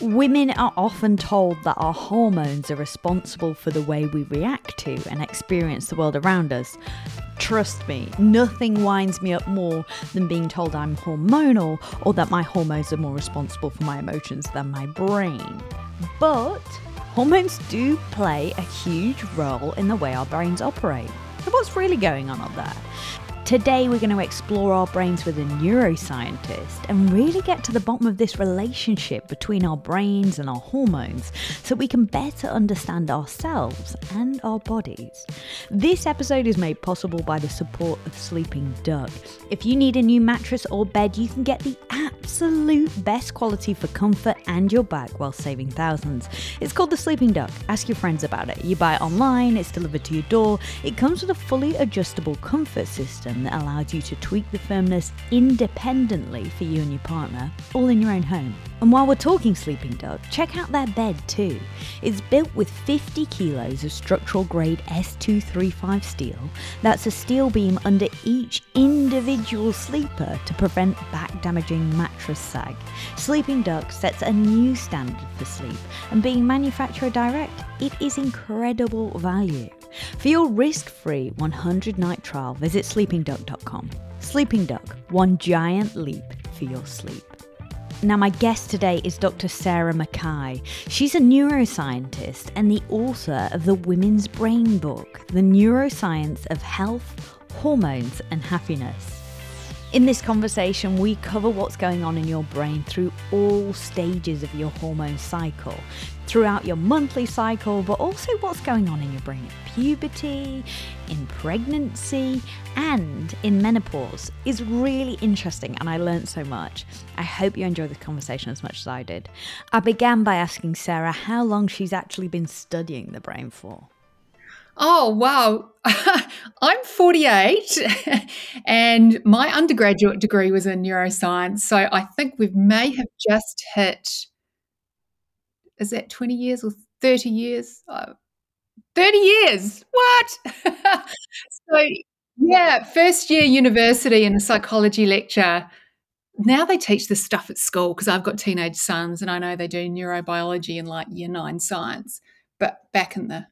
Women are often told that our hormones are responsible for the way we react to and experience the world around us. Trust me, nothing winds me up more than being told I'm hormonal or that my hormones are more responsible for my emotions than my brain. But hormones do play a huge role in the way our brains operate. So, what's really going on up there? Today, we're going to explore our brains with a neuroscientist and really get to the bottom of this relationship between our brains and our hormones so we can better understand ourselves and our bodies. This episode is made possible by the support of Sleeping Duck. If you need a new mattress or bed, you can get the absolute best quality for comfort and your back while saving thousands. It's called the Sleeping Duck. Ask your friends about it. You buy it online, it's delivered to your door. It comes with a fully adjustable comfort system that allows you to tweak the firmness independently for you and your partner, all in your own home. And while we're talking Sleeping Duck, check out their bed too. It's built with 50 kilos of structural grade S235 steel. That's a steel beam under each individual sleeper to prevent back damaging mattress sag. Sleeping Duck sets a new standard for sleep, and being manufacturer direct, it is incredible value. For your risk free 100 night trial, visit sleepingduck.com. Sleeping Duck, one giant leap for your sleep. Now, my guest today is Dr. Sarah McKay. She's a neuroscientist and the author of the Women's Brain Book, The Neuroscience of Health, Hormones, and Happiness. In this conversation, we cover what's going on in your brain through all stages of your hormone cycle, throughout your monthly cycle, but also what's going on in your brain at puberty, in pregnancy, and in menopause is really interesting, and I learned so much. I hope you enjoy this conversation as much as I did. I began by asking Sarah how long she's actually been studying the brain for. Oh, wow. I'm 48 and my undergraduate degree was in neuroscience. So I think we may have just hit, is that 20 years or 30 years? Uh, 30 years. What? so, yeah, first year university in a psychology lecture. Now they teach this stuff at school because I've got teenage sons and I know they do neurobiology in like year nine science. But back in the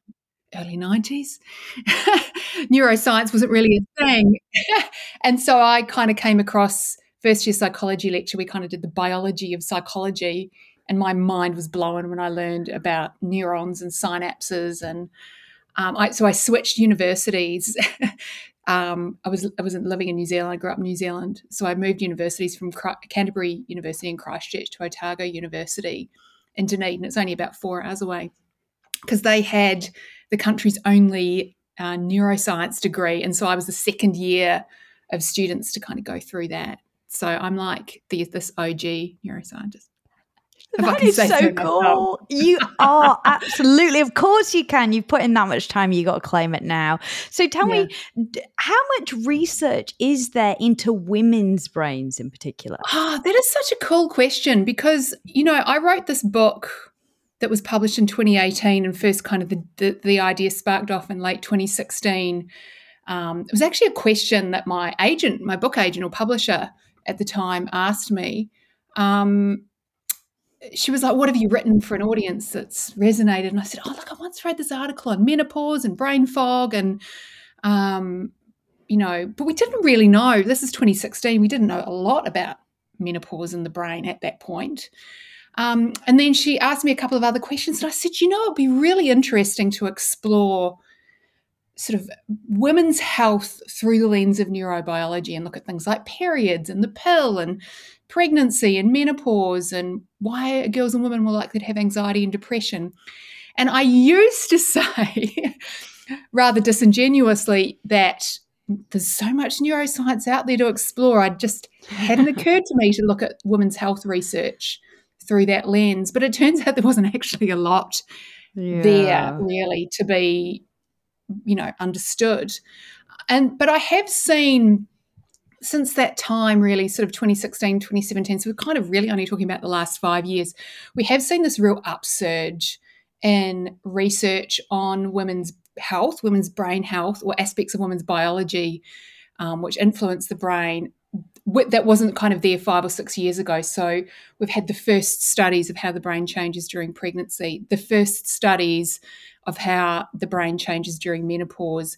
early 90s. Neuroscience wasn't really a thing. and so I kind of came across first year psychology lecture. We kind of did the biology of psychology. And my mind was blown when I learned about neurons and synapses. And um, I, so I switched universities. um, I was I was living in New Zealand. I grew up in New Zealand, so I moved universities from Canterbury University in Christchurch to Otago University in Dunedin. It's only about four hours away because they had the country's only uh, neuroscience degree. And so I was the second year of students to kind of go through that. So I'm like the, this OG neuroscientist. That is so cool. you are absolutely, of course, you can. You've put in that much time. You got to claim it now. So tell yeah. me, how much research is there into women's brains in particular? Oh, that is such a cool question because you know I wrote this book that was published in 2018 and first kind of the, the, the idea sparked off in late 2016 um, it was actually a question that my agent my book agent or publisher at the time asked me. Um, she was like what have you written for an audience that's resonated? And i said oh look i once read this article on menopause and brain fog and um, you know but we didn't really know. This is 2016 we didn't know a lot about menopause in the brain at that point um, and then she asked me a couple of other questions, and I said, you know, it'd be really interesting to explore sort of women's health through the lens of neurobiology and look at things like periods and the pill and pregnancy and menopause and why girls and women more likely to have anxiety and depression. And I used to say, rather disingenuously, that there's so much neuroscience out there to explore. I just hadn't occurred to me to look at women's health research through that lens. But it turns out there wasn't actually a lot yeah. there really to be, you know, understood. And but I have seen since that time, really, sort of 2016, 2017, so we're kind of really only talking about the last five years, we have seen this real upsurge in research on women's health, women's brain health, or aspects of women's biology, um, which influence the brain that wasn't kind of there five or six years ago. So we've had the first studies of how the brain changes during pregnancy, the first studies of how the brain changes during menopause.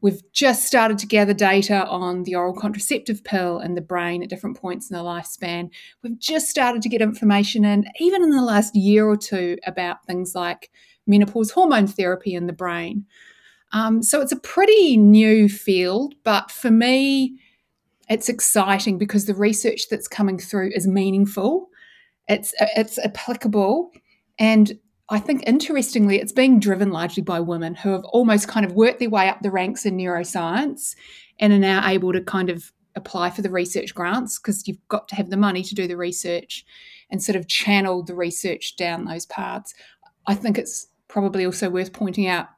We've just started to gather data on the oral contraceptive pill and the brain at different points in the lifespan. We've just started to get information in, even in the last year or two, about things like menopause hormone therapy in the brain. Um, so it's a pretty new field, but for me, it's exciting because the research that's coming through is meaningful. It's uh, it's applicable, and I think interestingly, it's being driven largely by women who have almost kind of worked their way up the ranks in neuroscience and are now able to kind of apply for the research grants because you've got to have the money to do the research and sort of channel the research down those paths. I think it's probably also worth pointing out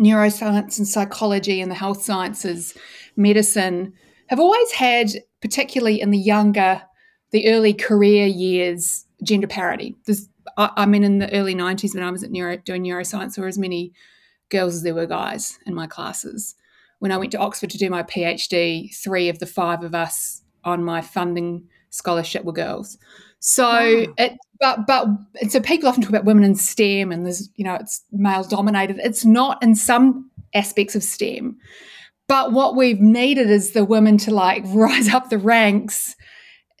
neuroscience and psychology and the health sciences, medicine have always had, particularly in the younger, the early career years, gender parity. There's, I, I mean, in the early 90s when I was at neuro, doing neuroscience, there were as many girls as there were guys in my classes. When I went to Oxford to do my PhD, three of the five of us on my funding scholarship were girls. So wow. it, but but so people often talk about women in STEM and there's you know it's male dominated. It's not in some aspects of STEM. But what we've needed is the women to like rise up the ranks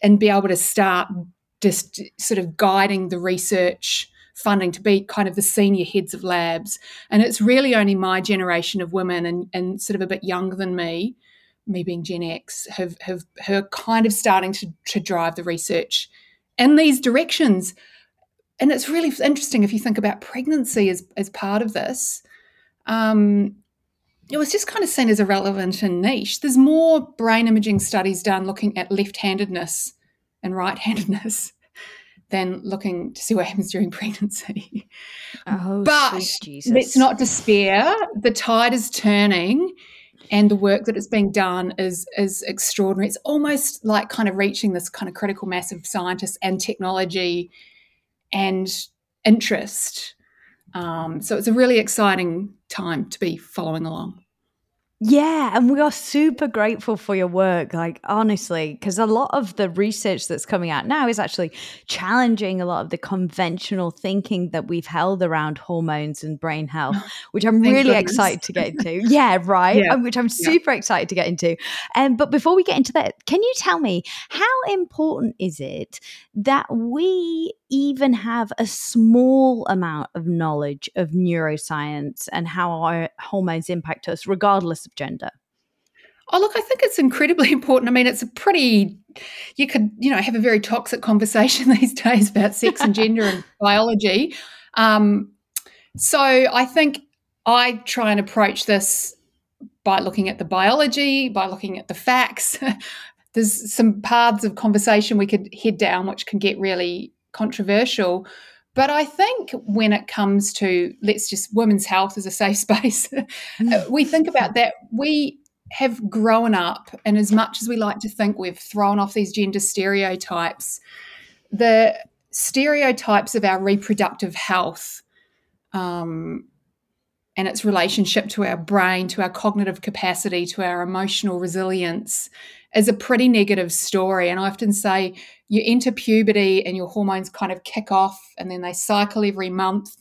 and be able to start just sort of guiding the research funding to be kind of the senior heads of labs. And it's really only my generation of women and, and sort of a bit younger than me, me being Gen X, have have who are kind of starting to, to drive the research in these directions. And it's really interesting if you think about pregnancy as, as part of this. Um, it was just kind of seen as irrelevant and niche. There's more brain imaging studies done looking at left handedness and right handedness than looking to see what happens during pregnancy. Oh, but let's not despair. The tide is turning and the work that is being done is is extraordinary. It's almost like kind of reaching this kind of critical mass of scientists and technology and interest um, so it's a really exciting time to be following along. Yeah, and we are super grateful for your work. Like, honestly, because a lot of the research that's coming out now is actually challenging a lot of the conventional thinking that we've held around hormones and brain health, which I'm really goodness. excited to get into. yeah, right. Yeah. Which I'm super yeah. excited to get into. Um, but before we get into that, can you tell me how important is it that we even have a small amount of knowledge of neuroscience and how our hormones impact us, regardless of gender? Oh, look, I think it's incredibly important. I mean, it's a pretty, you could, you know, have a very toxic conversation these days about sex and gender and biology. Um, so I think I try and approach this by looking at the biology, by looking at the facts. There's some paths of conversation we could head down, which can get really controversial. But I think when it comes to, let's just, women's health as a safe space, mm. we think about that. We have grown up, and as much as we like to think we've thrown off these gender stereotypes, the stereotypes of our reproductive health um, and its relationship to our brain, to our cognitive capacity, to our emotional resilience is a pretty negative story. And I often say you enter puberty and your hormones kind of kick off and then they cycle every month.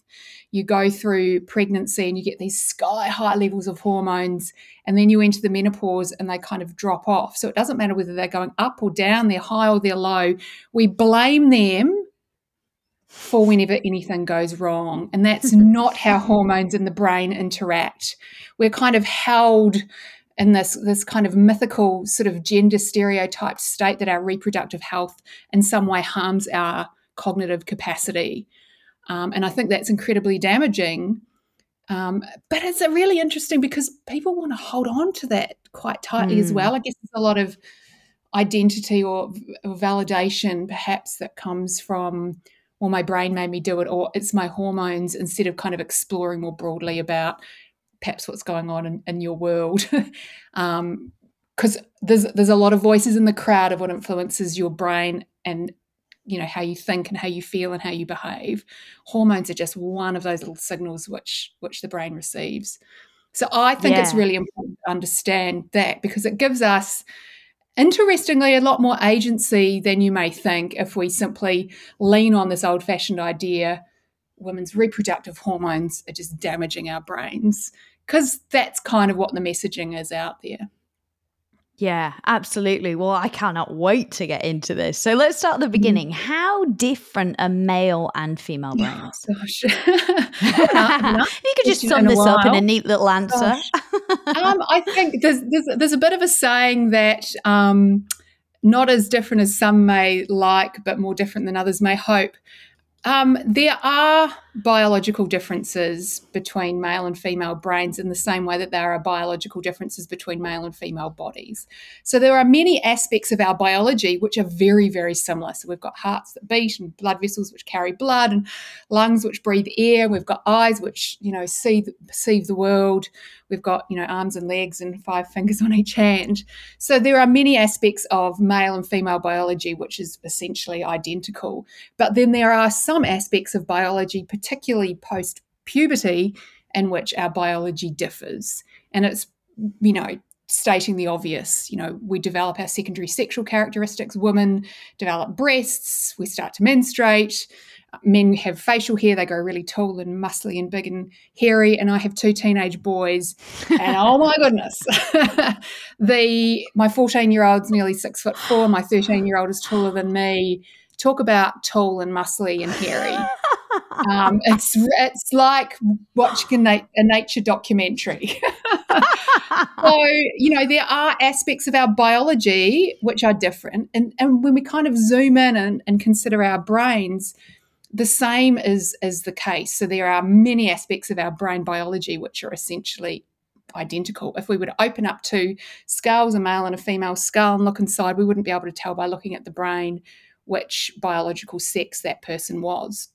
You go through pregnancy and you get these sky high levels of hormones, and then you enter the menopause and they kind of drop off. So it doesn't matter whether they're going up or down, they're high or they're low. We blame them for whenever anything goes wrong. And that's mm-hmm. not how hormones in the brain interact. We're kind of held in this this kind of mythical sort of gender stereotyped state that our reproductive health in some way harms our cognitive capacity. Um, and I think that's incredibly damaging. Um, but it's really interesting because people want to hold on to that quite tightly mm. as well. I guess there's a lot of identity or, or validation perhaps that comes from well my brain made me do it or it's my hormones instead of kind of exploring more broadly about perhaps what's going on in, in your world. um, because there's there's a lot of voices in the crowd of what influences your brain and you know how you think and how you feel and how you behave hormones are just one of those little signals which which the brain receives so i think yeah. it's really important to understand that because it gives us interestingly, a lot more agency than you may think if we simply lean on this old fashioned idea women's reproductive hormones are just damaging our brains, because that's kind of what the messaging is out there. Yeah, absolutely. Well, I cannot wait to get into this. So let's start at the mm-hmm. beginning. How different are male and female oh, brains? Oh, gosh. you could just sum this up in a neat little answer. um, I think there's, there's, there's a bit of a saying that um, not as different as some may like, but more different than others may hope. Um, there are biological differences between male and female brains in the same way that there are biological differences between male and female bodies. So there are many aspects of our biology which are very, very similar. So we've got hearts that beat and blood vessels which carry blood and lungs which breathe air. We've got eyes which, you know, see perceive the world. We've got, you know, arms and legs and five fingers on each hand. So there are many aspects of male and female biology which is essentially identical. But then there are some aspects of biology, particularly post puberty, in which our biology differs. And it's, you know, stating the obvious. You know, we develop our secondary sexual characteristics. Women develop breasts. We start to menstruate. Men have facial hair. They go really tall and muscly and big and hairy. And I have two teenage boys. And oh my goodness, the my 14 year old's nearly six foot four. My 13 year old is taller than me. Talk about tall and muscly and hairy. Um, it's it's like watching a, na- a nature documentary. so you know there are aspects of our biology which are different, and and when we kind of zoom in and, and consider our brains, the same is is the case. So there are many aspects of our brain biology which are essentially identical. If we were to open up two skulls, a male and a female skull, and look inside, we wouldn't be able to tell by looking at the brain which biological sex that person was.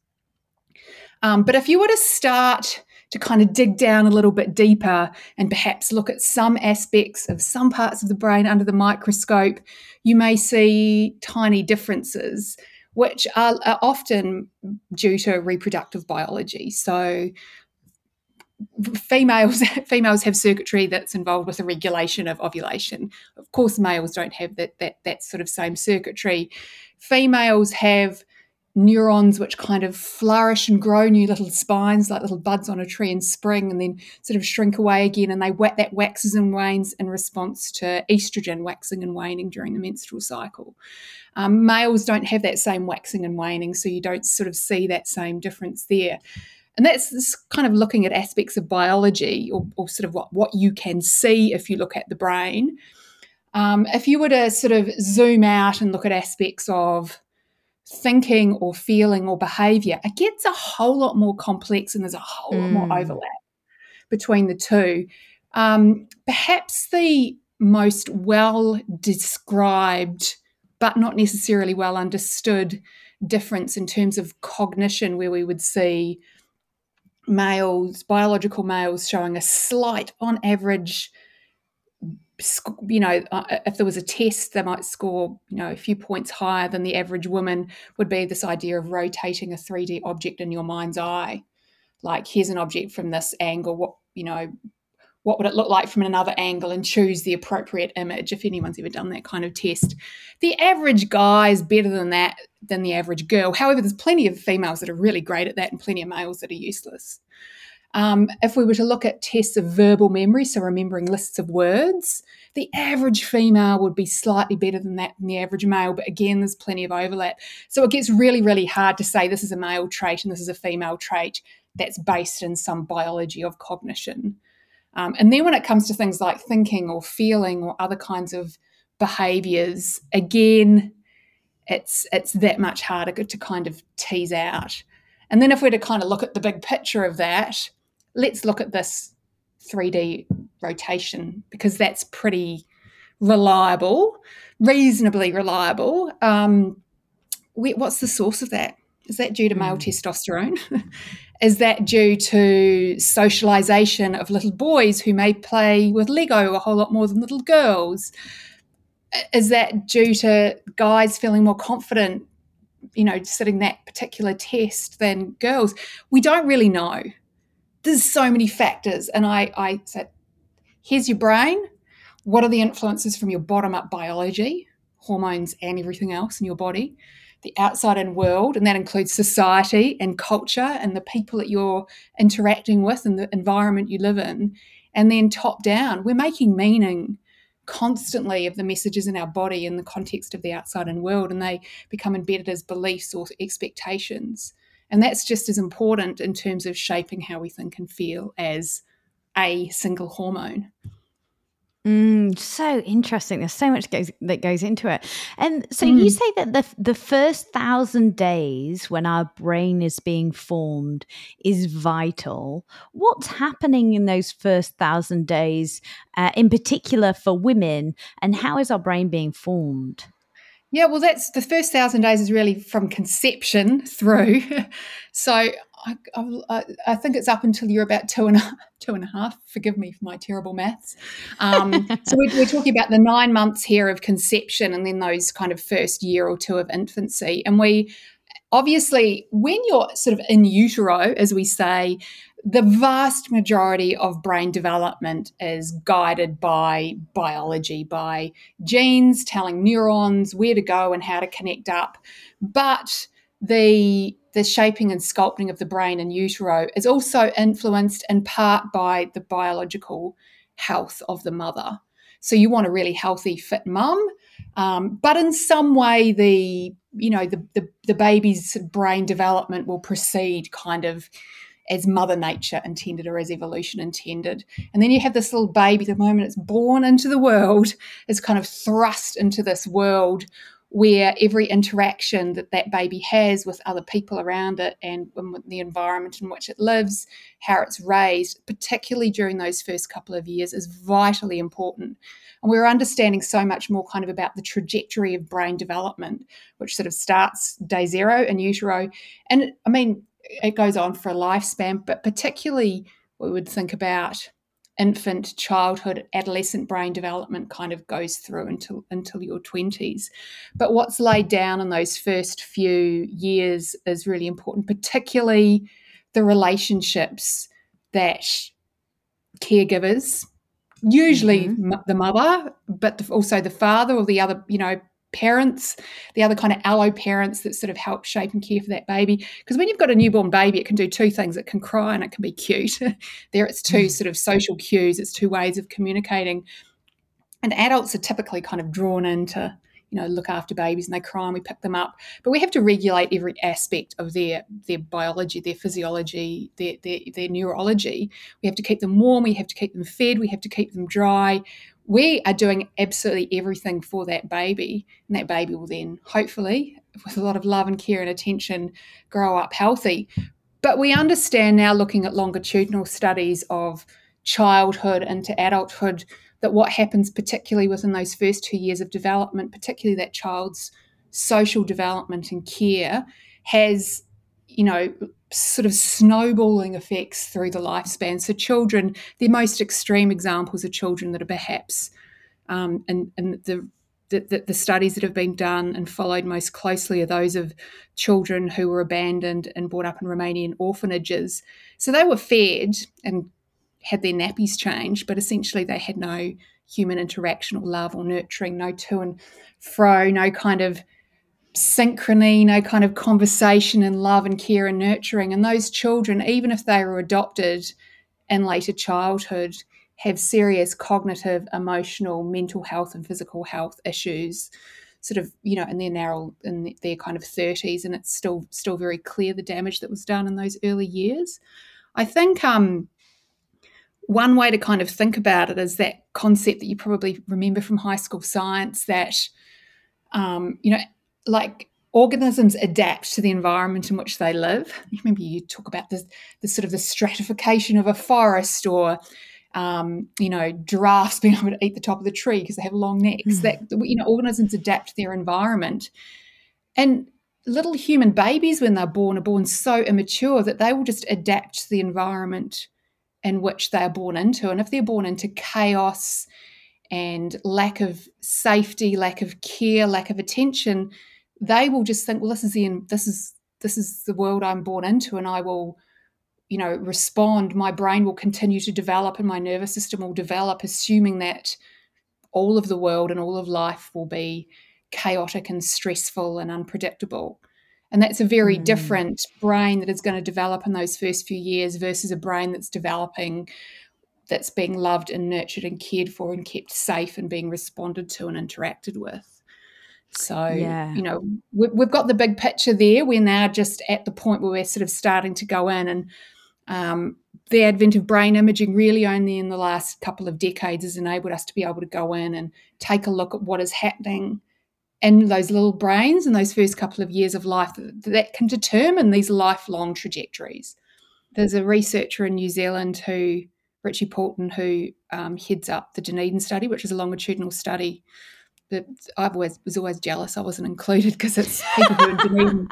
Um, but if you were to start to kind of dig down a little bit deeper and perhaps look at some aspects of some parts of the brain under the microscope, you may see tiny differences, which are, are often due to reproductive biology. So, females females have circuitry that's involved with the regulation of ovulation. Of course, males don't have that that that sort of same circuitry. Females have neurons which kind of flourish and grow new little spines like little buds on a tree in spring and then sort of shrink away again and they wet that waxes and wanes in response to estrogen waxing and waning during the menstrual cycle. Um, males don't have that same waxing and waning so you don't sort of see that same difference there. And that's kind of looking at aspects of biology or, or sort of what, what you can see if you look at the brain. Um, if you were to sort of zoom out and look at aspects of thinking or feeling or behavior, it gets a whole lot more complex and there's a whole mm. lot more mm. overlap between the two. Um, perhaps the most well described, but not necessarily well understood difference in terms of cognition, where we would see males, biological males, showing a slight, on average, you know, uh, uh, if there was a test, they might score, you know, a few points higher than the average woman, would be this idea of rotating a 3D object in your mind's eye. Like, here's an object from this angle. What, you know, what would it look like from another angle and choose the appropriate image if anyone's ever done that kind of test. The average guy is better than that than the average girl. However, there's plenty of females that are really great at that and plenty of males that are useless. Um, if we were to look at tests of verbal memory, so remembering lists of words, the average female would be slightly better than that than the average male, but again, there's plenty of overlap. So it gets really, really hard to say this is a male trait and this is a female trait that's based in some biology of cognition. Um, and then when it comes to things like thinking or feeling or other kinds of behaviors, again, it's it's that much harder to kind of tease out. And then if we're to kind of look at the big picture of that, let's look at this 3D rotation because that's pretty reliable, reasonably reliable. Um, what's the source of that? Is that due to male mm. testosterone? Is that due to socialization of little boys who may play with Lego a whole lot more than little girls? Is that due to guys feeling more confident, you know, sitting that particular test than girls? We don't really know there's so many factors. And I, I said, here's your brain. what are the influences from your bottom up biology, hormones, and everything else in your body, the outside in world, and that includes society and culture and the people that you're interacting with and the environment you live in, and then top down. We're making meaning constantly of the messages in our body in the context of the outside and world, and they become embedded as beliefs or expectations. And that's just as important in terms of shaping how we think and feel as a single hormone. Mm, so interesting. There's so much goes, that goes into it. And so mm. you say that the the first thousand days when our brain is being formed is vital. What's happening in those first thousand days, uh, in particular for women, and how is our brain being formed? Yeah, well, that's the first thousand days is really from conception through. so I, I, I, think it's up until you're about two and a, two and a half. Forgive me for my terrible maths. Um, so we're, we're, talking about the nine months here of conception, and then those kind of first year or two of infancy. And we obviously, when you're sort of in utero, as we say, the vast majority of brain development is guided by biology, by genes telling neurons where to go and how to connect up. But the the shaping and sculpting of the brain in utero is also influenced in part by the biological health of the mother. So you want a really healthy, fit mum, um, but in some way the you know the, the the baby's brain development will proceed kind of as mother nature intended or as evolution intended. And then you have this little baby, the moment it's born into the world, is kind of thrust into this world where every interaction that that baby has with other people around it and the environment in which it lives, how it's raised, particularly during those first couple of years, is vitally important. And we're understanding so much more kind of about the trajectory of brain development, which sort of starts day zero in utero. And I mean, it goes on for a lifespan, but particularly we would think about infant, childhood, adolescent brain development kind of goes through until until your 20s. But what's laid down in those first few years is really important, particularly the relationships that caregivers, usually mm-hmm. the mother, but also the father or the other, you know, parents, the other kind of allo parents that sort of help shape and care for that baby. Because when you've got a newborn baby, it can do two things it can cry and it can be cute. there, it's two mm. sort of social cues, it's two ways of communicating. And adults are typically kind of drawn into you know look after babies and they cry and we pick them up but we have to regulate every aspect of their their biology their physiology their, their their neurology we have to keep them warm we have to keep them fed we have to keep them dry we are doing absolutely everything for that baby, and that baby will then, hopefully, with a lot of love and care and attention, grow up healthy. But we understand now, looking at longitudinal studies of childhood into adulthood, that what happens, particularly within those first two years of development, particularly that child's social development and care, has, you know, sort of snowballing effects through the lifespan. So, children, the most extreme examples are children that are perhaps, um, and, and the, the, the studies that have been done and followed most closely are those of children who were abandoned and brought up in Romanian orphanages. So, they were fed and had their nappies changed, but essentially they had no human interaction or love or nurturing, no to and fro, no kind of synchrony, no kind of conversation and love and care and nurturing. And those children, even if they were adopted in later childhood, have serious cognitive, emotional, mental health, and physical health issues. Sort of, you know, in their narrow, in their kind of thirties, and it's still still very clear the damage that was done in those early years. I think um, one way to kind of think about it is that concept that you probably remember from high school science that um, you know like organisms adapt to the environment in which they live. Maybe you talk about the, the sort of the stratification of a forest or um, you know, giraffes being able to eat the top of the tree because they have long necks. Mm. That you know, organisms adapt to their environment, and little human babies when they're born are born so immature that they will just adapt to the environment in which they are born into. And if they're born into chaos and lack of safety, lack of care, lack of attention, they will just think, well, this is the this is this is the world I'm born into, and I will, you know, respond. My brain will continue to develop, and my nervous system will develop, assuming that all of the world and all of life will be chaotic and stressful and unpredictable. And that's a very mm. different brain that is going to develop in those first few years versus a brain that's developing that's being loved and nurtured and cared for and kept safe and being responded to and interacted with. So, yeah. you know, we, have got the big picture there. We're now just at the point where we're sort of starting to go in and um, the advent of brain imaging really only in the last couple of decades has enabled us to be able to go in and take a look at what is happening in those little brains in those first couple of years of life that, that can determine these lifelong trajectories. There's a researcher in New Zealand who, Richie Poulton, who um, heads up the Dunedin study, which is a longitudinal study that I always was always jealous I wasn't included because it's people who are in Dunedin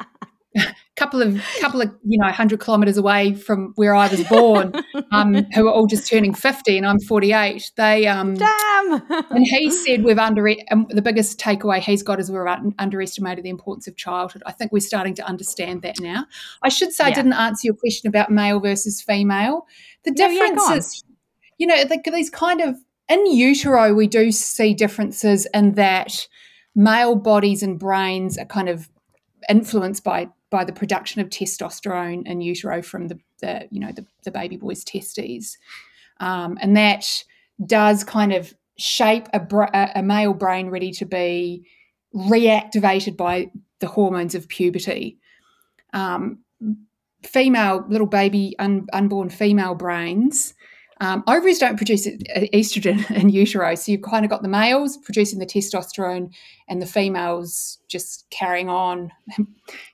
couple of couple of you know 100 kilometers away from where I was born um, who are all just turning 50 and I'm 48 they um damn! and he said we've under um, the biggest takeaway he's got is we're underestimated the importance of childhood. I think we're starting to understand that now. I should say yeah. I didn't answer your question about male versus female. The difference no, yeah, is you know the, these kind of in utero we do see differences in that male bodies and brains are kind of influenced by by the production of testosterone in utero from the, the you know the, the baby boy's testes, um, and that does kind of shape a, a male brain ready to be reactivated by the hormones of puberty. Um, female little baby un, unborn female brains um, ovaries don't produce estrogen in utero, so you've kind of got the males producing the testosterone and the females just carrying on.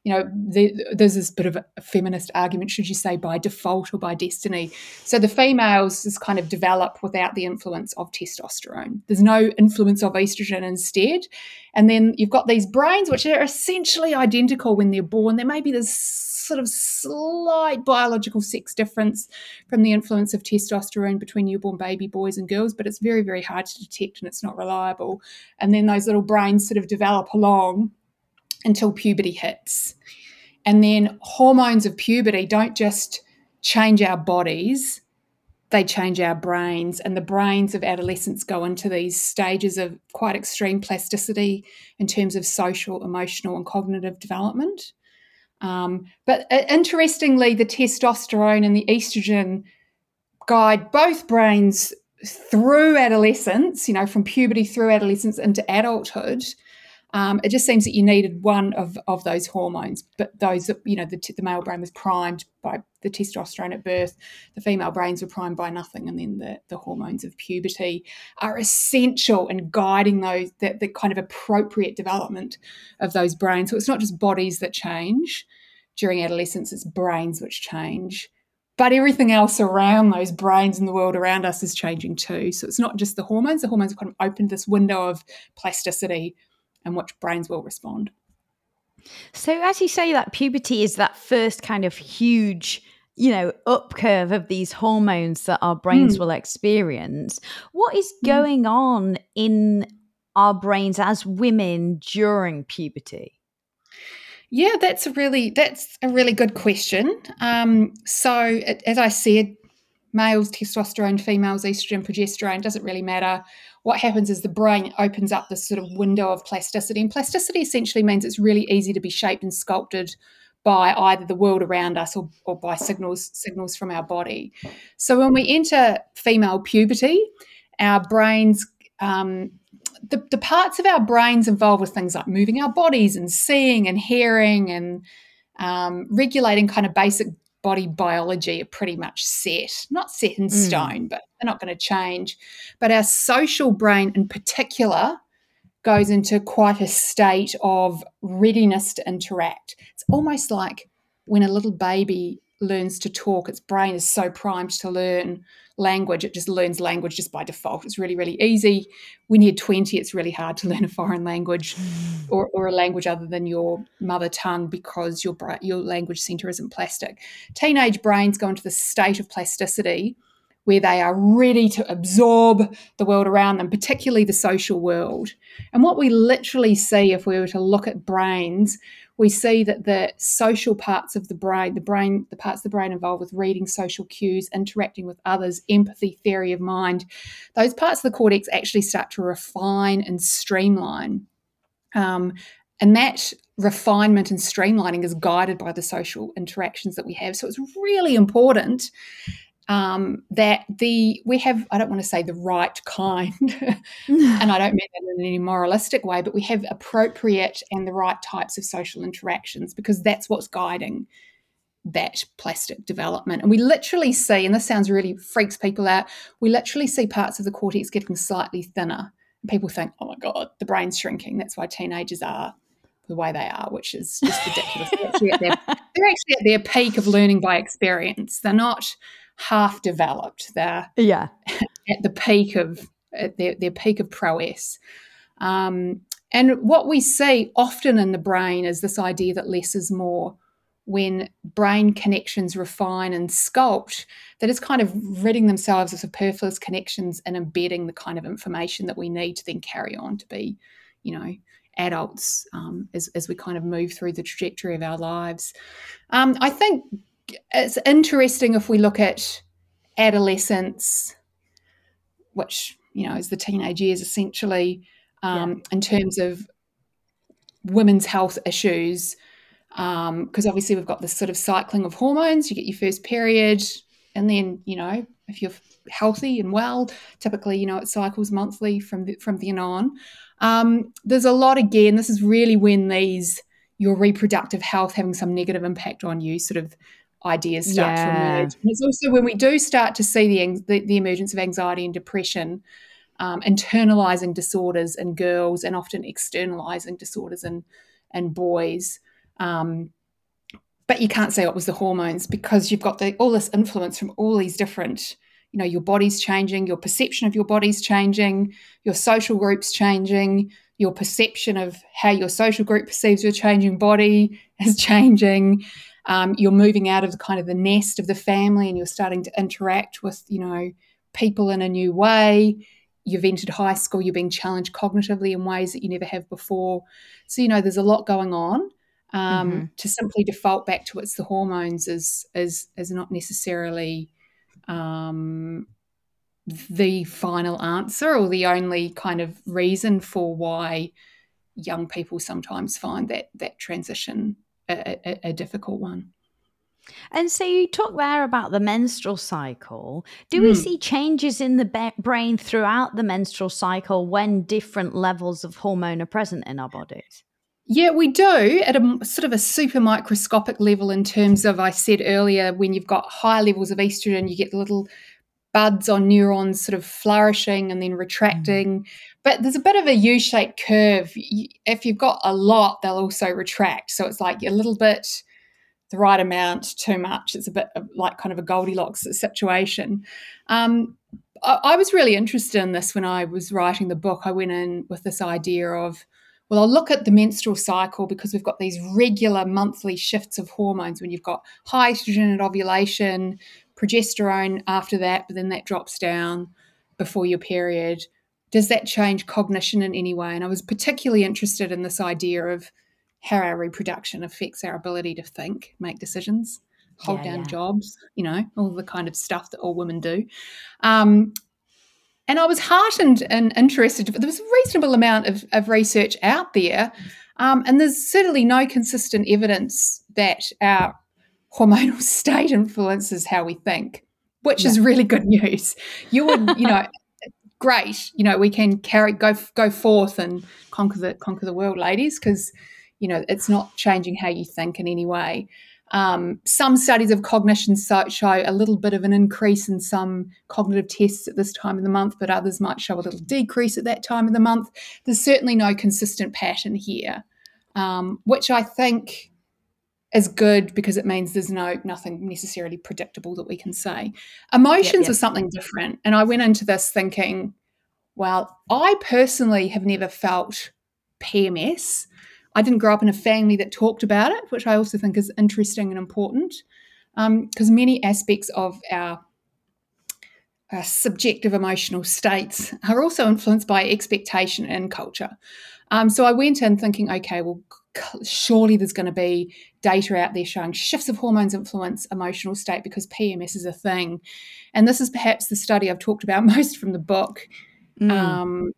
You know, the, there's this bit of a feminist argument, should you say, by default or by destiny. So the females just kind of develop without the influence of testosterone. There's no influence of estrogen instead. And then you've got these brains, which are essentially identical when they're born. There may be this sort of slight biological sex difference from the influence of testosterone between newborn baby boys and girls, but it's very, very hard to detect and it's not reliable. And then those little brains sort of develop along until puberty hits. And then hormones of puberty don't just change our bodies, they change our brains. And the brains of adolescents go into these stages of quite extreme plasticity in terms of social, emotional, and cognitive development. Um, but uh, interestingly, the testosterone and the estrogen guide both brains through adolescence, you know, from puberty through adolescence into adulthood. Um, it just seems that you needed one of, of those hormones, but those, you know, the, the male brain was primed by the testosterone at birth, the female brains were primed by nothing, and then the, the hormones of puberty are essential in guiding those, the kind of appropriate development of those brains. So it's not just bodies that change during adolescence, it's brains which change but everything else around those brains and the world around us is changing too. So it's not just the hormones. The hormones have kind of opened this window of plasticity and which brains will respond. So, as you say, that puberty is that first kind of huge, you know, up curve of these hormones that our brains mm. will experience. What is hmm. going mm. on in our brains as women during puberty? Yeah, that's a really that's a really good question. Um, so, as I said, males testosterone, females estrogen, progesterone doesn't really matter what happens is the brain opens up this sort of window of plasticity. And plasticity essentially means it's really easy to be shaped and sculpted by either the world around us or, or by signals signals from our body. So when we enter female puberty, our brains um, the, the parts of our brains involved with things like moving our bodies and seeing and hearing and um, regulating kind of basic body biology are pretty much set, not set in mm. stone, but they're not going to change. But our social brain in particular goes into quite a state of readiness to interact. It's almost like when a little baby learns to talk, its brain is so primed to learn language, it just learns language just by default. It's really, really easy. When you're 20, it's really hard to learn a foreign language mm. or, or a language other than your mother tongue because your, your language center isn't plastic. Teenage brains go into the state of plasticity where they are ready to absorb the world around them, particularly the social world. And what we literally see if we were to look at brains, we see that the social parts of the brain, the brain, the parts of the brain involved with reading social cues, interacting with others, empathy, theory of mind, those parts of the cortex actually start to refine and streamline. Um, and that refinement and streamlining is guided by the social interactions that we have. So it's really important um, that the we have I don't want to say the right kind, and I don't mean that in any moralistic way, but we have appropriate and the right types of social interactions because that's what's guiding that plastic development. And we literally see, and this sounds really freaks people out, we literally see parts of the cortex getting slightly thinner. And people think, oh my God, the brain's shrinking. That's why teenagers are the way they are, which is just ridiculous. they're, actually their, they're actually at their peak of learning by experience. They're not half developed. They're yeah at the peak of at their, their peak of prowess. Um, and what we see often in the brain is this idea that less is more. When brain connections refine and sculpt, that is kind of ridding themselves of superfluous connections and embedding the kind of information that we need to then carry on to be, you know, adults um, as, as we kind of move through the trajectory of our lives. Um, I think it's interesting if we look at adolescence, which you know is the teenage years essentially, um, yeah. in terms of women's health issues. Because um, obviously we've got this sort of cycling of hormones. You get your first period, and then you know if you're healthy and well, typically you know it cycles monthly from the, from then on. Um, there's a lot again. This is really when these your reproductive health having some negative impact on you sort of ideas start yeah. to emerge. And it's also when we do start to see the, the, the emergence of anxiety and depression, um, internalizing disorders in girls and often externalizing disorders in, in boys. Um, but you can't say it was the hormones because you've got the, all this influence from all these different, you know, your body's changing, your perception of your body's changing, your social group's changing, your perception of how your social group perceives your changing body is changing um, you're moving out of the kind of the nest of the family and you're starting to interact with you know people in a new way you've entered high school you're being challenged cognitively in ways that you never have before so you know there's a lot going on um, mm-hmm. to simply default back to it's the hormones is is is not necessarily um, the final answer or the only kind of reason for why young people sometimes find that that transition a, a, a difficult one. And so you talk there about the menstrual cycle. Do we hmm. see changes in the be- brain throughout the menstrual cycle when different levels of hormone are present in our bodies? Yeah, we do at a sort of a super microscopic level in terms of, I said earlier, when you've got high levels of estrogen, you get the little buds on neurons sort of flourishing and then retracting. Mm. But there's a bit of a U shaped curve. If you've got a lot, they'll also retract. So it's like a little bit the right amount, too much. It's a bit of like kind of a Goldilocks situation. Um, I, I was really interested in this when I was writing the book. I went in with this idea of, well, I'll look at the menstrual cycle because we've got these regular monthly shifts of hormones when you've got high estrogen at ovulation, progesterone after that, but then that drops down before your period. Does that change cognition in any way? And I was particularly interested in this idea of how our reproduction affects our ability to think, make decisions, hold yeah, down yeah. jobs, you know, all the kind of stuff that all women do. Um, and I was heartened and interested. There was a reasonable amount of, of research out there, um, and there's certainly no consistent evidence that our hormonal state influences how we think, which yeah. is really good news. You would, you know, great. You know, we can carry go go forth and conquer the conquer the world, ladies, because you know it's not changing how you think in any way. Um, some studies of cognition show a little bit of an increase in some cognitive tests at this time of the month, but others might show a little decrease at that time of the month. There's certainly no consistent pattern here, um, which I think is good because it means there's no nothing necessarily predictable that we can say. Emotions yep, yep. are something different, and I went into this thinking, well, I personally have never felt PMS. I didn't grow up in a family that talked about it, which I also think is interesting and important, because um, many aspects of our uh, subjective emotional states are also influenced by expectation and culture. Um, so I went in thinking, okay, well, surely there's going to be data out there showing shifts of hormones influence emotional state because PMS is a thing. And this is perhaps the study I've talked about most from the book. Mm. Um,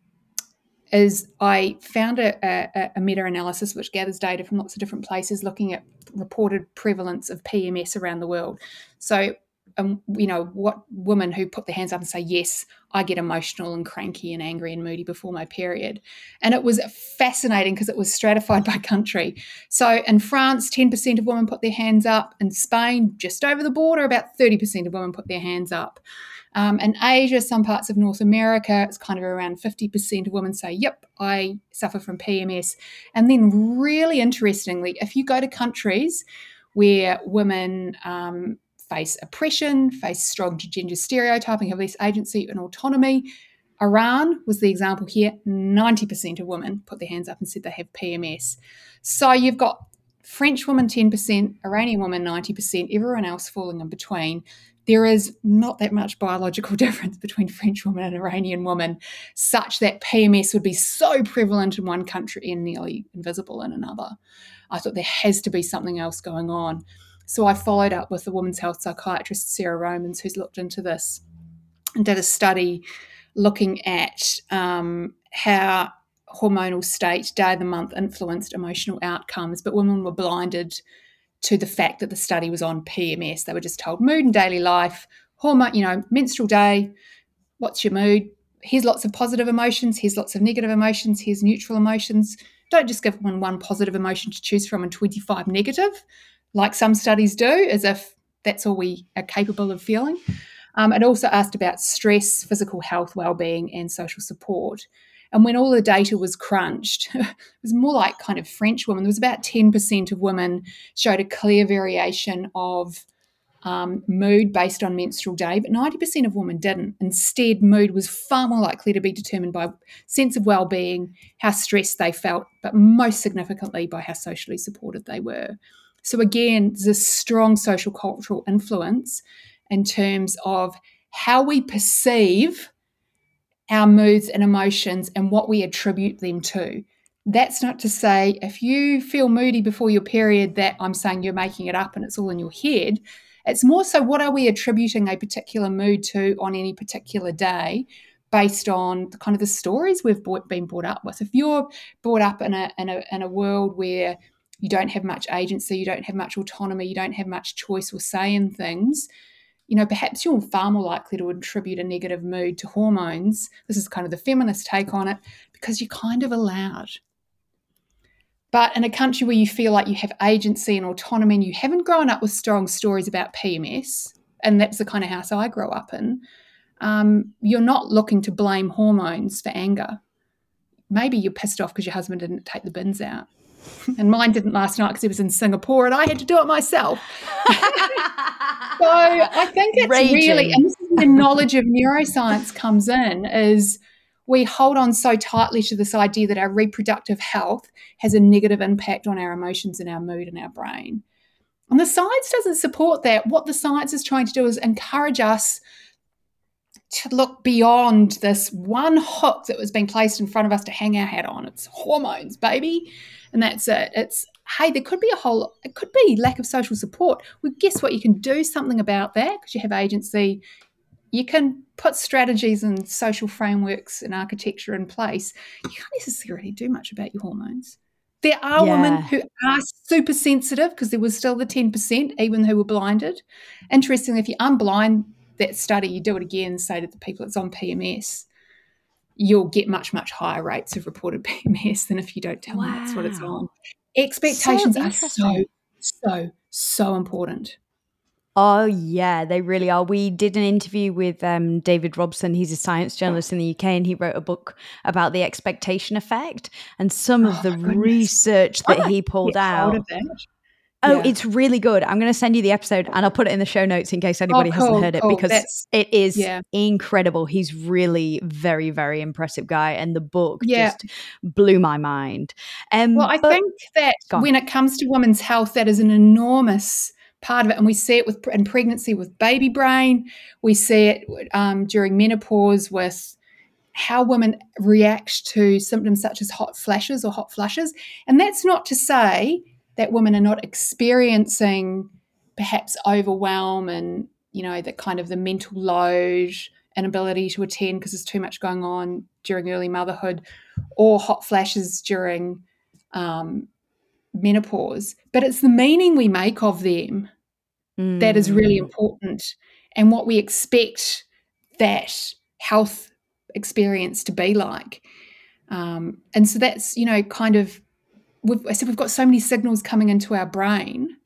is I found a, a, a meta analysis which gathers data from lots of different places looking at reported prevalence of PMS around the world. So um, you know, what women who put their hands up and say, Yes, I get emotional and cranky and angry and moody before my period. And it was fascinating because it was stratified by country. So in France, 10% of women put their hands up. In Spain, just over the border, about 30% of women put their hands up. Um, in Asia, some parts of North America, it's kind of around 50% of women say, Yep, I suffer from PMS. And then, really interestingly, if you go to countries where women um, face oppression, face strong gender stereotyping, have less agency and autonomy. Iran was the example here. 90% of women put their hands up and said they have PMS. So you've got French women 10%, Iranian women 90%, everyone else falling in between. There is not that much biological difference between French women and Iranian women, such that PMS would be so prevalent in one country and nearly invisible in another. I thought there has to be something else going on. So I followed up with the women's health psychiatrist, Sarah Romans, who's looked into this and did a study looking at um, how hormonal state, day of the month, influenced emotional outcomes. But women were blinded to the fact that the study was on PMS. They were just told mood and daily life, hormone, you know, menstrual day, what's your mood? Here's lots of positive emotions, here's lots of negative emotions, here's neutral emotions. Don't just give women one positive emotion to choose from and 25 negative like some studies do, as if that's all we are capable of feeling. Um, it also asked about stress, physical health, well-being, and social support. And when all the data was crunched, it was more like kind of French women. There was about 10% of women showed a clear variation of um, mood based on menstrual day, but 90% of women didn't. Instead, mood was far more likely to be determined by sense of well-being, how stressed they felt, but most significantly by how socially supported they were. So, again, there's a strong social cultural influence in terms of how we perceive our moods and emotions and what we attribute them to. That's not to say if you feel moody before your period that I'm saying you're making it up and it's all in your head. It's more so what are we attributing a particular mood to on any particular day based on the kind of the stories we've been brought up with. If you're brought up in a, in a, in a world where you don't have much agency, you don't have much autonomy, you don't have much choice or say in things, you know, perhaps you're far more likely to attribute a negative mood to hormones. This is kind of the feminist take on it because you're kind of allowed. But in a country where you feel like you have agency and autonomy and you haven't grown up with strong stories about PMS, and that's the kind of house I grow up in, um, you're not looking to blame hormones for anger. Maybe you're pissed off because your husband didn't take the bins out and mine didn't last night because it was in Singapore and I had to do it myself. so I think it's Raging. really, and this is where knowledge of neuroscience comes in, is we hold on so tightly to this idea that our reproductive health has a negative impact on our emotions and our mood and our brain. And the science doesn't support that. What the science is trying to do is encourage us to look beyond this one hook that was being placed in front of us to hang our hat on. It's hormones, baby and that's it. It's hey, there could be a whole, it could be lack of social support. Well, guess what? You can do something about that because you have agency. You can put strategies and social frameworks and architecture in place. You can't necessarily do much about your hormones. There are yeah. women who are super sensitive because there was still the 10%, even who were blinded. Interestingly, if you unblind that study, you do it again, say to the people it's on PMS, you'll get much, much higher rates of reported PMS than if you don't tell wow. them that's what it's on. Expectations so are so, so, so important. Oh, yeah, they really are. We did an interview with um, David Robson. He's a science journalist in the UK, and he wrote a book about the expectation effect and some of oh, the research that he pulled out. Oh, yeah. it's really good. I'm going to send you the episode and I'll put it in the show notes in case anybody oh, cool, hasn't heard it cool. because That's, it is yeah. incredible. He's really very, very impressive guy. And the book yeah. just blew my mind. Um, well, I but, think that when it comes to women's health, that is an enormous part of it. And we see it with in pregnancy with baby brain. We see it um, during menopause with how women react to symptoms such as hot flashes or hot flushes. And that's not to say that women are not experiencing perhaps overwhelm and, you know, that kind of the mental load, inability to attend because there's too much going on during early motherhood, or hot flashes during um, menopause. But it's the meaning we make of them mm. that is really mm. important and what we expect that health experience to be like. Um, and so that's, you know, kind of, we've, I said we've got so many signals coming into our brain.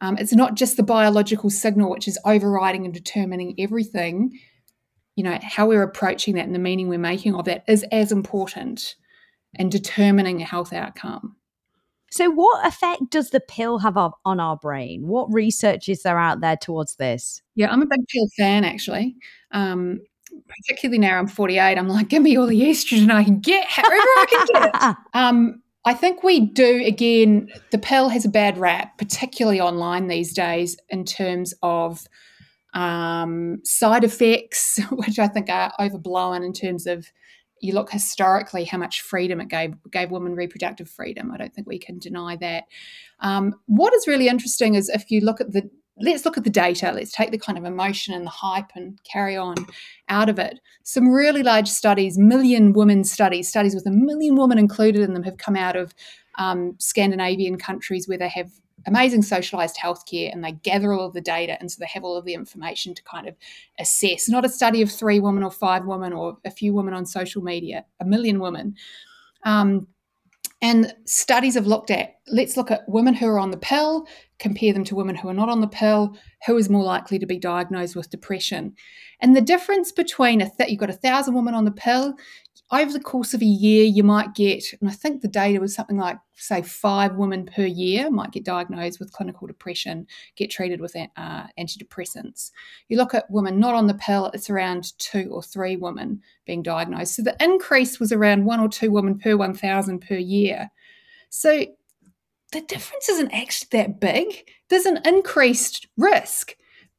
Um, it's not just the biological signal, which is overriding and determining everything. You know, how we're approaching that and the meaning we're making of that is as important in determining a health outcome. So, what effect does the pill have on our brain? What research is there out there towards this? Yeah, I'm a big pill fan actually. Um, particularly now I'm 48, I'm like, give me all the estrogen I can get, however I can get it. um, I think we do, again, the pill has a bad rap, particularly online these days, in terms of um, side effects, which I think are overblown in terms of you look historically how much freedom it gave gave women reproductive freedom. I don't think we can deny that. Um, what is really interesting is if you look at the let's look at the data. Let's take the kind of emotion and the hype and carry on out of it. Some really large studies, million women studies, studies with a million women included in them, have come out of um, Scandinavian countries where they have amazing socialized healthcare and they gather all of the data and so they have all of the information to kind of assess not a study of three women or five women or a few women on social media a million women um, and studies have looked at let's look at women who are on the pill compare them to women who are not on the pill who is more likely to be diagnosed with depression and the difference between a th- you've got a thousand women on the pill over the course of a year, you might get, and I think the data was something like, say, five women per year might get diagnosed with clinical depression, get treated with uh, antidepressants. You look at women not on the pill, it's around two or three women being diagnosed. So the increase was around one or two women per 1,000 per year. So the difference isn't actually that big. There's an increased risk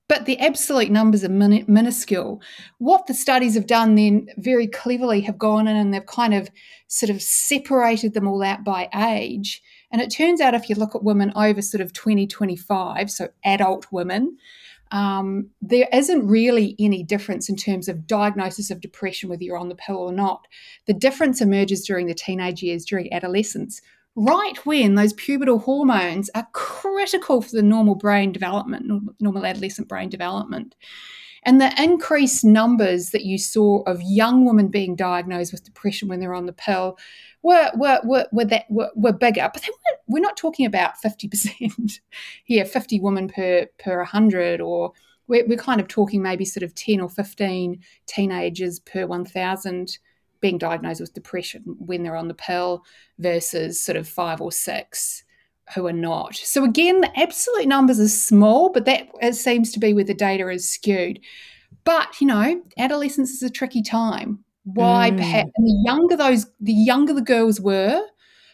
but the absolute numbers are min- minuscule. What the studies have done then very cleverly have gone in and they've kind of sort of separated them all out by age. And it turns out if you look at women over sort of 20, 25, so adult women, um, there isn't really any difference in terms of diagnosis of depression, whether you're on the pill or not. The difference emerges during the teenage years, during adolescence, right when those pubertal hormones are critical for the normal brain development, normal adolescent brain development. And the increased numbers that you saw of young women being diagnosed with depression when they're on the pill were were were, were that were, were bigger, but we're, not talking about fifty percent here, fifty women per per hundred, or we're, we're kind of talking maybe sort of ten or fifteen teenagers per one thousand being diagnosed with depression when they're on the pill versus sort of five or six who are not. So again, the absolute numbers are small, but that it seems to be where the data is skewed. But you know, adolescence is a tricky time. Why mm. perhaps and the younger those the younger the girls were,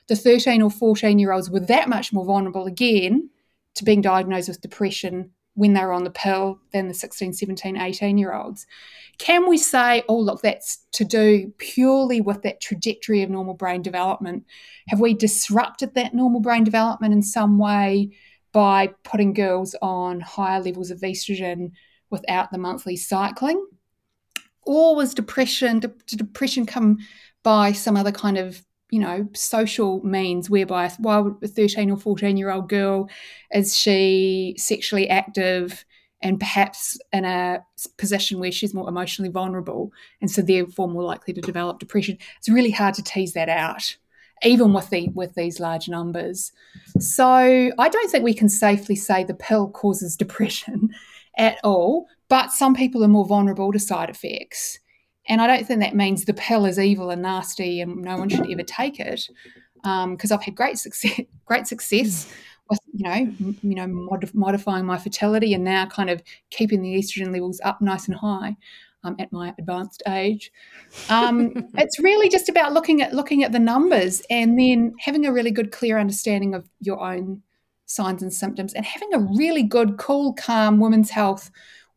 the 13 or 14 year olds were that much more vulnerable again to being diagnosed with depression when they were on the pill than the 16, 17, 18 year olds. Can we say, oh, look, that's to do purely with that trajectory of normal brain development? Have we disrupted that normal brain development in some way by putting girls on higher levels of estrogen without the monthly cycling? Or was depression, did depression come by some other kind of you know, social means whereby while a 13 or 14 year old girl is she sexually active and perhaps in a position where she's more emotionally vulnerable and so therefore more likely to develop depression. It's really hard to tease that out, even with the with these large numbers. So I don't think we can safely say the pill causes depression at all, but some people are more vulnerable to side effects. And I don't think that means the pill is evil and nasty and no one should ever take it. Because um, I've had great success, great success with you know, m- you know, mod- modifying my fertility and now kind of keeping the estrogen levels up nice and high. Um, at my advanced age, um, it's really just about looking at looking at the numbers and then having a really good, clear understanding of your own signs and symptoms, and having a really good, cool, calm women's health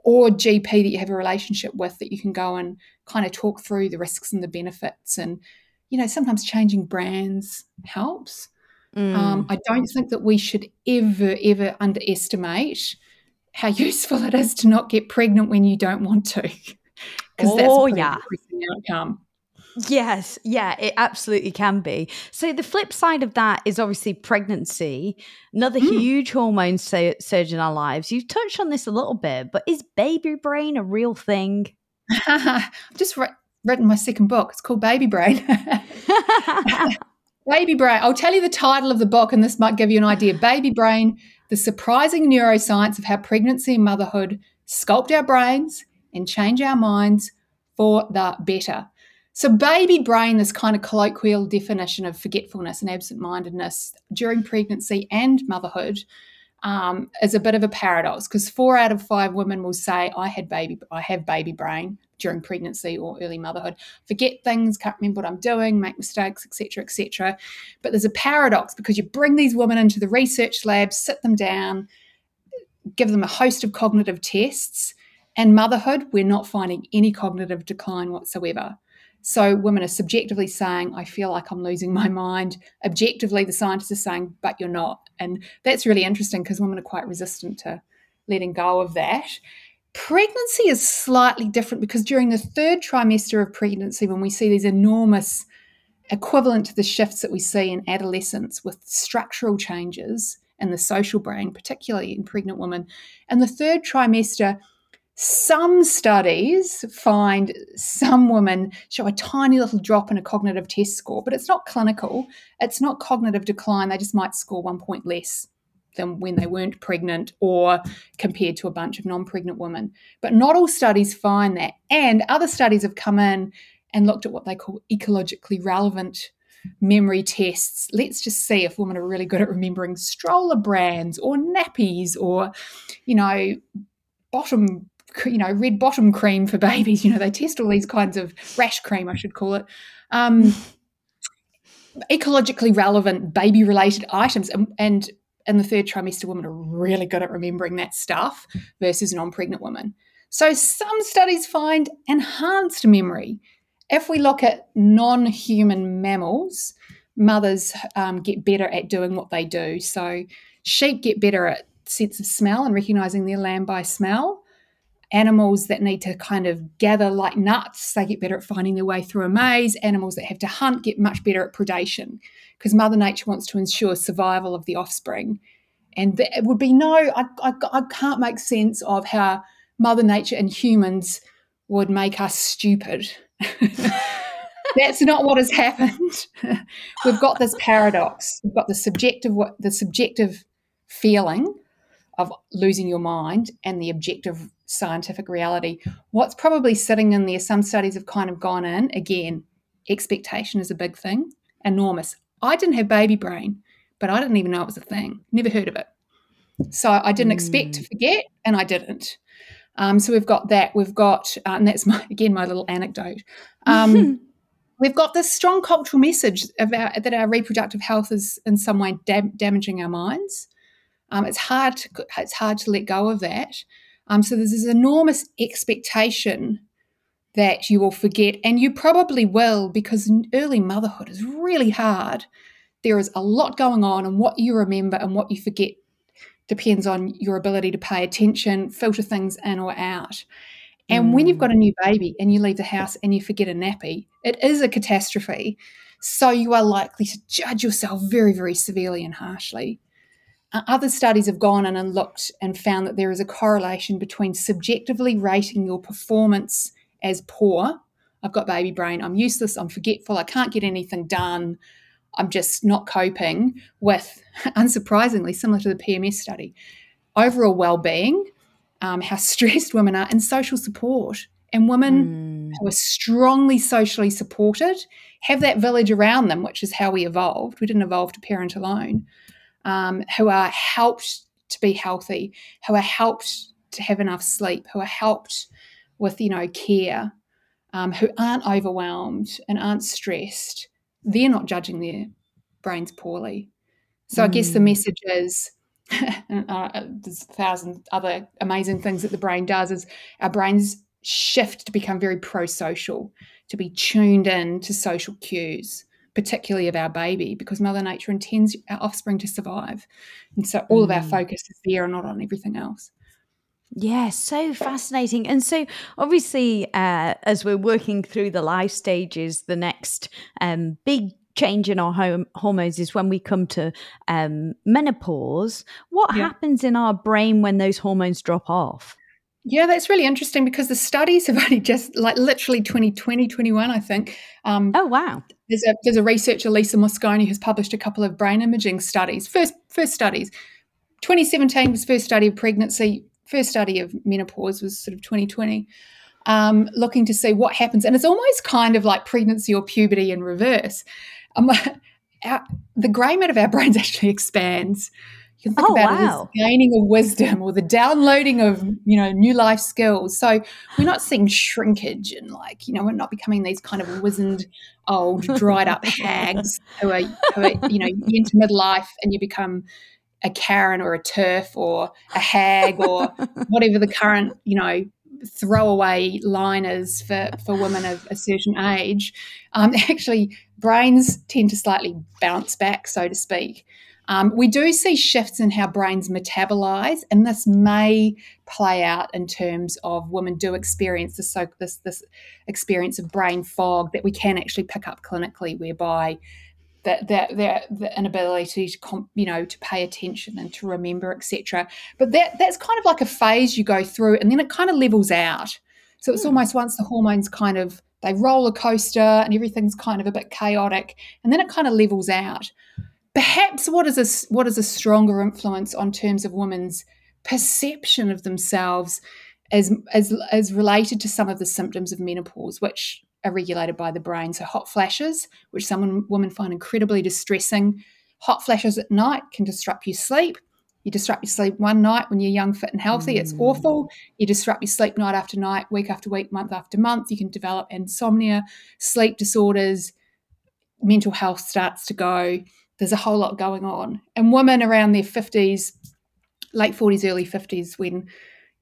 or GP that you have a relationship with that you can go and kind of talk through the risks and the benefits. And, you know, sometimes changing brands helps. Mm. Um, I don't think that we should ever, ever underestimate how useful it is to not get pregnant when you don't want to. Because oh, that's a yeah. outcome. Yes, yeah, it absolutely can be. So the flip side of that is obviously pregnancy, another mm. huge hormone surge in our lives. You've touched on this a little bit, but is baby brain a real thing? I've just re- written my second book. It's called Baby Brain. Baby Brain. I'll tell you the title of the book, and this might give you an idea. Baby Brain: The Surprising Neuroscience of How Pregnancy and Motherhood Sculpt Our Brains and Change Our Minds for the Better. So, baby brain, this kind of colloquial definition of forgetfulness and absent mindedness during pregnancy and motherhood, um, is a bit of a paradox because four out of five women will say, "I had baby, I have baby brain during pregnancy or early motherhood. Forget things, can't remember what I'm doing, make mistakes, etc., etc." But there's a paradox because you bring these women into the research lab, sit them down, give them a host of cognitive tests, and motherhood, we're not finding any cognitive decline whatsoever. So women are subjectively saying, I feel like I'm losing my mind. Objectively, the scientists are saying, but you're not. And that's really interesting because women are quite resistant to letting go of that. Pregnancy is slightly different because during the third trimester of pregnancy, when we see these enormous, equivalent to the shifts that we see in adolescence with structural changes in the social brain, particularly in pregnant women, and the third trimester, some studies find some women show a tiny little drop in a cognitive test score, but it's not clinical. It's not cognitive decline. They just might score one point less than when they weren't pregnant or compared to a bunch of non pregnant women. But not all studies find that. And other studies have come in and looked at what they call ecologically relevant memory tests. Let's just see if women are really good at remembering stroller brands or nappies or, you know, bottom you know, red bottom cream for babies. You know, they test all these kinds of rash cream, I should call it. Um, ecologically relevant baby related items. And, and the third trimester, women are really good at remembering that stuff versus non pregnant women. So some studies find enhanced memory. If we look at non human mammals, mothers um, get better at doing what they do. So sheep get better at sense of smell and recognizing their lamb by smell animals that need to kind of gather like nuts, they get better at finding their way through a maze. Animals that have to hunt get much better at predation because Mother Nature wants to ensure survival of the offspring. And it would be no, I, I, I can't make sense of how Mother Nature and humans would make us stupid. That's not what has happened. We've got this paradox. We've got the subjective, the subjective feeling of losing your mind and the objective scientific reality. What's probably sitting in there, some studies have kind of gone in. Again, expectation is a big thing, enormous. I didn't have baby brain, but I didn't even know it was a thing, never heard of it. So I didn't mm. expect to forget, and I didn't. Um, so we've got that. We've got, uh, and that's my again my little anecdote. Um, we've got this strong cultural message about that our reproductive health is in some way dam- damaging our minds. Um, it's hard. To, it's hard to let go of that. Um, so there's this enormous expectation that you will forget, and you probably will because early motherhood is really hard. There is a lot going on, and what you remember and what you forget depends on your ability to pay attention, filter things in or out. And mm. when you've got a new baby and you leave the house and you forget a nappy, it is a catastrophe. So you are likely to judge yourself very, very severely and harshly. Uh, other studies have gone and looked and found that there is a correlation between subjectively rating your performance as poor. I've got baby brain, I'm useless, I'm forgetful, I can't get anything done, I'm just not coping, with, unsurprisingly, similar to the PMS study, overall well being, um, how stressed women are, and social support. And women mm. who are strongly socially supported have that village around them, which is how we evolved. We didn't evolve to parent alone um, who are helped to be healthy, who are helped to have enough sleep, who are helped with, you know, care, um, who aren't overwhelmed and aren't stressed, they're not judging their brains poorly. So mm. I guess the hmm. message is uh, there's a thousand other amazing things that the brain does is our brains shift to become very pro-social to be tuned in to social cues particularly of our baby because mother nature intends our offspring to survive and so all mm. of our mm. focus is there and not on everything else yeah, so fascinating. And so, obviously, uh, as we're working through the life stages, the next um, big change in our home, hormones is when we come to um, menopause. What yeah. happens in our brain when those hormones drop off? Yeah, that's really interesting because the studies have only just like literally 2020, 21, I think. Um, oh, wow. There's a, there's a researcher, Lisa Mosconi, who's published a couple of brain imaging studies, first, first studies. 2017 was first study of pregnancy first study of menopause was sort of 2020, um, looking to see what happens. And it's almost kind of like pregnancy or puberty in reverse. Um, our, the grey matter of our brains actually expands. You can think oh, about wow. it as gaining of wisdom or the downloading of, you know, new life skills. So we're not seeing shrinkage and like, you know, we're not becoming these kind of wizened, old, dried up hags who are, who are, you know, you enter midlife and you become a Karen or a TERF or a hag or whatever the current, you know, throwaway line is for, for women of a certain age, um, actually brains tend to slightly bounce back, so to speak. Um, we do see shifts in how brains metabolize, and this may play out in terms of women do experience this, so this, this experience of brain fog that we can actually pick up clinically, whereby that that their the inability to comp, you know to pay attention and to remember etc but that that's kind of like a phase you go through and then it kind of levels out. So it's mm. almost once the hormones kind of they roller coaster and everything's kind of a bit chaotic and then it kind of levels out perhaps what is a what is a stronger influence on terms of women's perception of themselves as as as related to some of the symptoms of menopause which are regulated by the brain. So hot flashes, which some women find incredibly distressing. Hot flashes at night can disrupt your sleep. You disrupt your sleep one night when you're young, fit, and healthy. Mm. It's awful. You disrupt your sleep night after night, week after week, month after month. You can develop insomnia, sleep disorders, mental health starts to go. There's a whole lot going on. And women around their 50s, late 40s, early 50s, when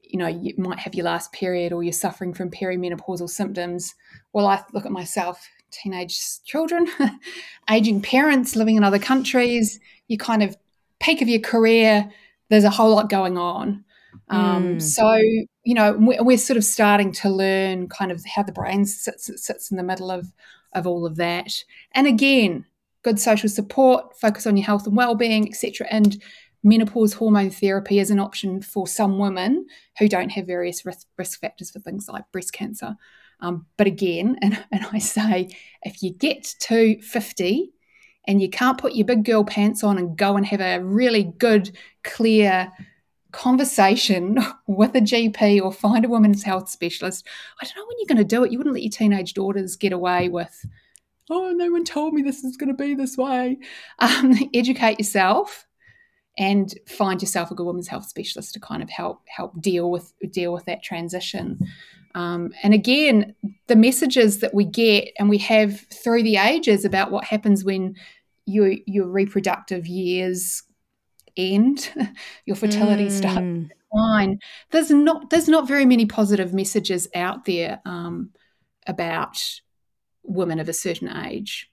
you know you might have your last period or you're suffering from perimenopausal symptoms well i look at myself teenage children aging parents living in other countries you kind of peak of your career there's a whole lot going on um, mm. so you know we're sort of starting to learn kind of how the brain sits, sits in the middle of of all of that and again good social support focus on your health and well-being etc and menopause hormone therapy is an option for some women who don't have various risk, risk factors for things like breast cancer. Um, but again, and, and I say, if you get to 50 and you can't put your big girl pants on and go and have a really good, clear conversation with a GP or find a women's health specialist, I don't know when you're going to do it. You wouldn't let your teenage daughters get away with, oh, no one told me this is going to be this way. Um, educate yourself and find yourself a good women's health specialist to kind of help help deal with deal with that transition. Um, and again, the messages that we get and we have through the ages about what happens when your your reproductive years end, your fertility mm. starts to decline. There's not there's not very many positive messages out there um, about women of a certain age.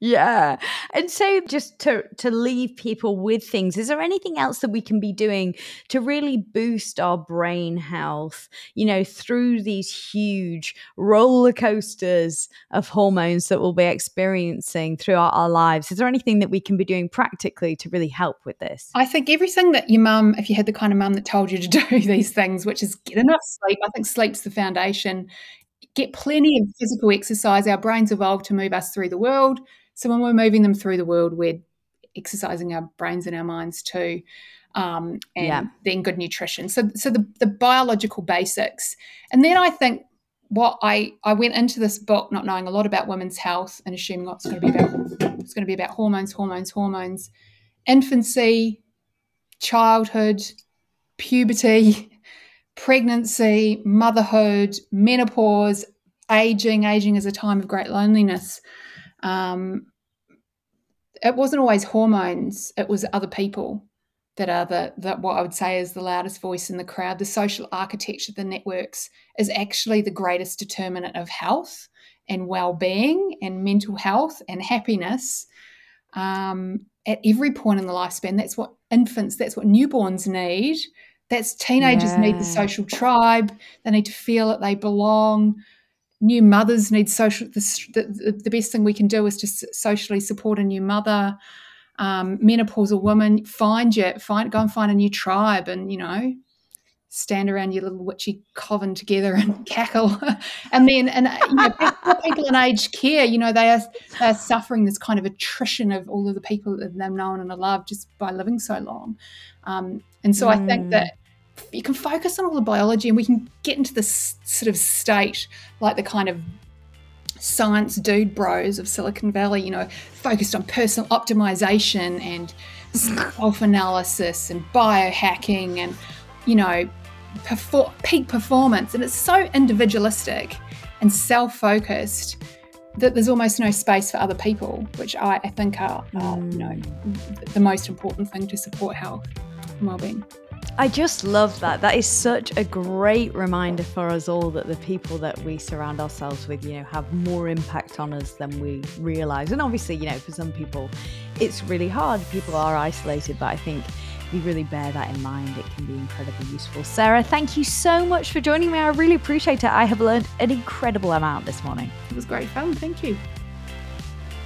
Yeah. And so just to to leave people with things, is there anything else that we can be doing to really boost our brain health, you know, through these huge roller coasters of hormones that we'll be experiencing throughout our lives? Is there anything that we can be doing practically to really help with this? I think everything that your mum, if you had the kind of mum that told you to do these things, which is get enough sleep, I think sleep's the foundation. Get plenty of physical exercise. Our brains evolved to move us through the world so when we're moving them through the world, we're exercising our brains and our minds too. Um, and yeah. then good nutrition. So, so the, the biological basics. And then I think what I, I went into this book not knowing a lot about women's health and assuming it's going to be about it's going to be about hormones, hormones, hormones, infancy, childhood, puberty, pregnancy, motherhood, menopause, aging. Aging is a time of great loneliness. Um, it wasn't always hormones, it was other people that are the, the what I would say is the loudest voice in the crowd. The social architecture the networks is actually the greatest determinant of health and well-being and mental health and happiness um, at every point in the lifespan. That's what infants, that's what newborns need. That's teenagers yeah. need the social tribe. They need to feel that they belong. New mothers need social. The, the, the best thing we can do is to socially support a new mother um, menopausal woman, find you, find, go and find a new tribe, and you know, stand around your little witchy coven together and cackle. and then, and you know, people in aged care, you know, they are, they are suffering this kind of attrition of all of the people that they've known and loved just by living so long. Um, and so mm. I think that you can focus on all the biology and we can get into this sort of state like the kind of science dude bros of Silicon Valley, you know, focused on personal optimization and self analysis and biohacking and, you know, perfor- peak performance. And it's so individualistic and self focused that there's almost no space for other people, which I, I think are, are, you know, the most important thing to support health well. I just love that. That is such a great reminder for us all that the people that we surround ourselves with, you know, have more impact on us than we realize. And obviously, you know, for some people, it's really hard. People are isolated, but I think if you really bear that in mind, it can be incredibly useful. Sarah, thank you so much for joining me. I really appreciate it. I have learned an incredible amount this morning. It was great fun. Thank you.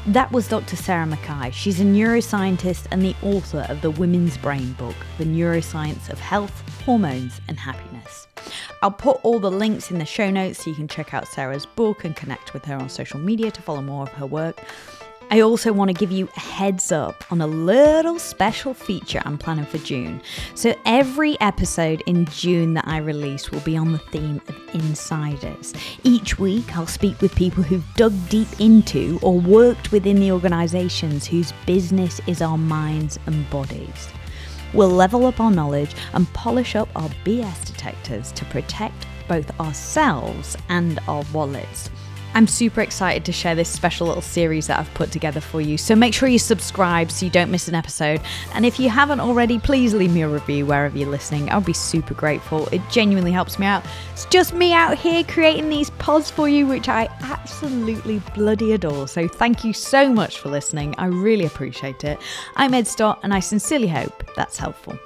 That was Dr. Sarah McKay. She's a neuroscientist and the author of the Women's Brain book, The Neuroscience of Health, Hormones, and Happiness. I'll put all the links in the show notes so you can check out Sarah's book and connect with her on social media to follow more of her work. I also want to give you a heads up on a little special feature I'm planning for June. So, every episode in June that I release will be on the theme of insiders. Each week, I'll speak with people who've dug deep into or worked within the organizations whose business is our minds and bodies. We'll level up our knowledge and polish up our BS detectors to protect both ourselves and our wallets. I'm super excited to share this special little series that I've put together for you. So make sure you subscribe so you don't miss an episode. And if you haven't already, please leave me a review wherever you're listening. I'll be super grateful. It genuinely helps me out. It's just me out here creating these pods for you, which I absolutely bloody adore. So thank you so much for listening. I really appreciate it. I'm Ed Stott, and I sincerely hope that's helpful.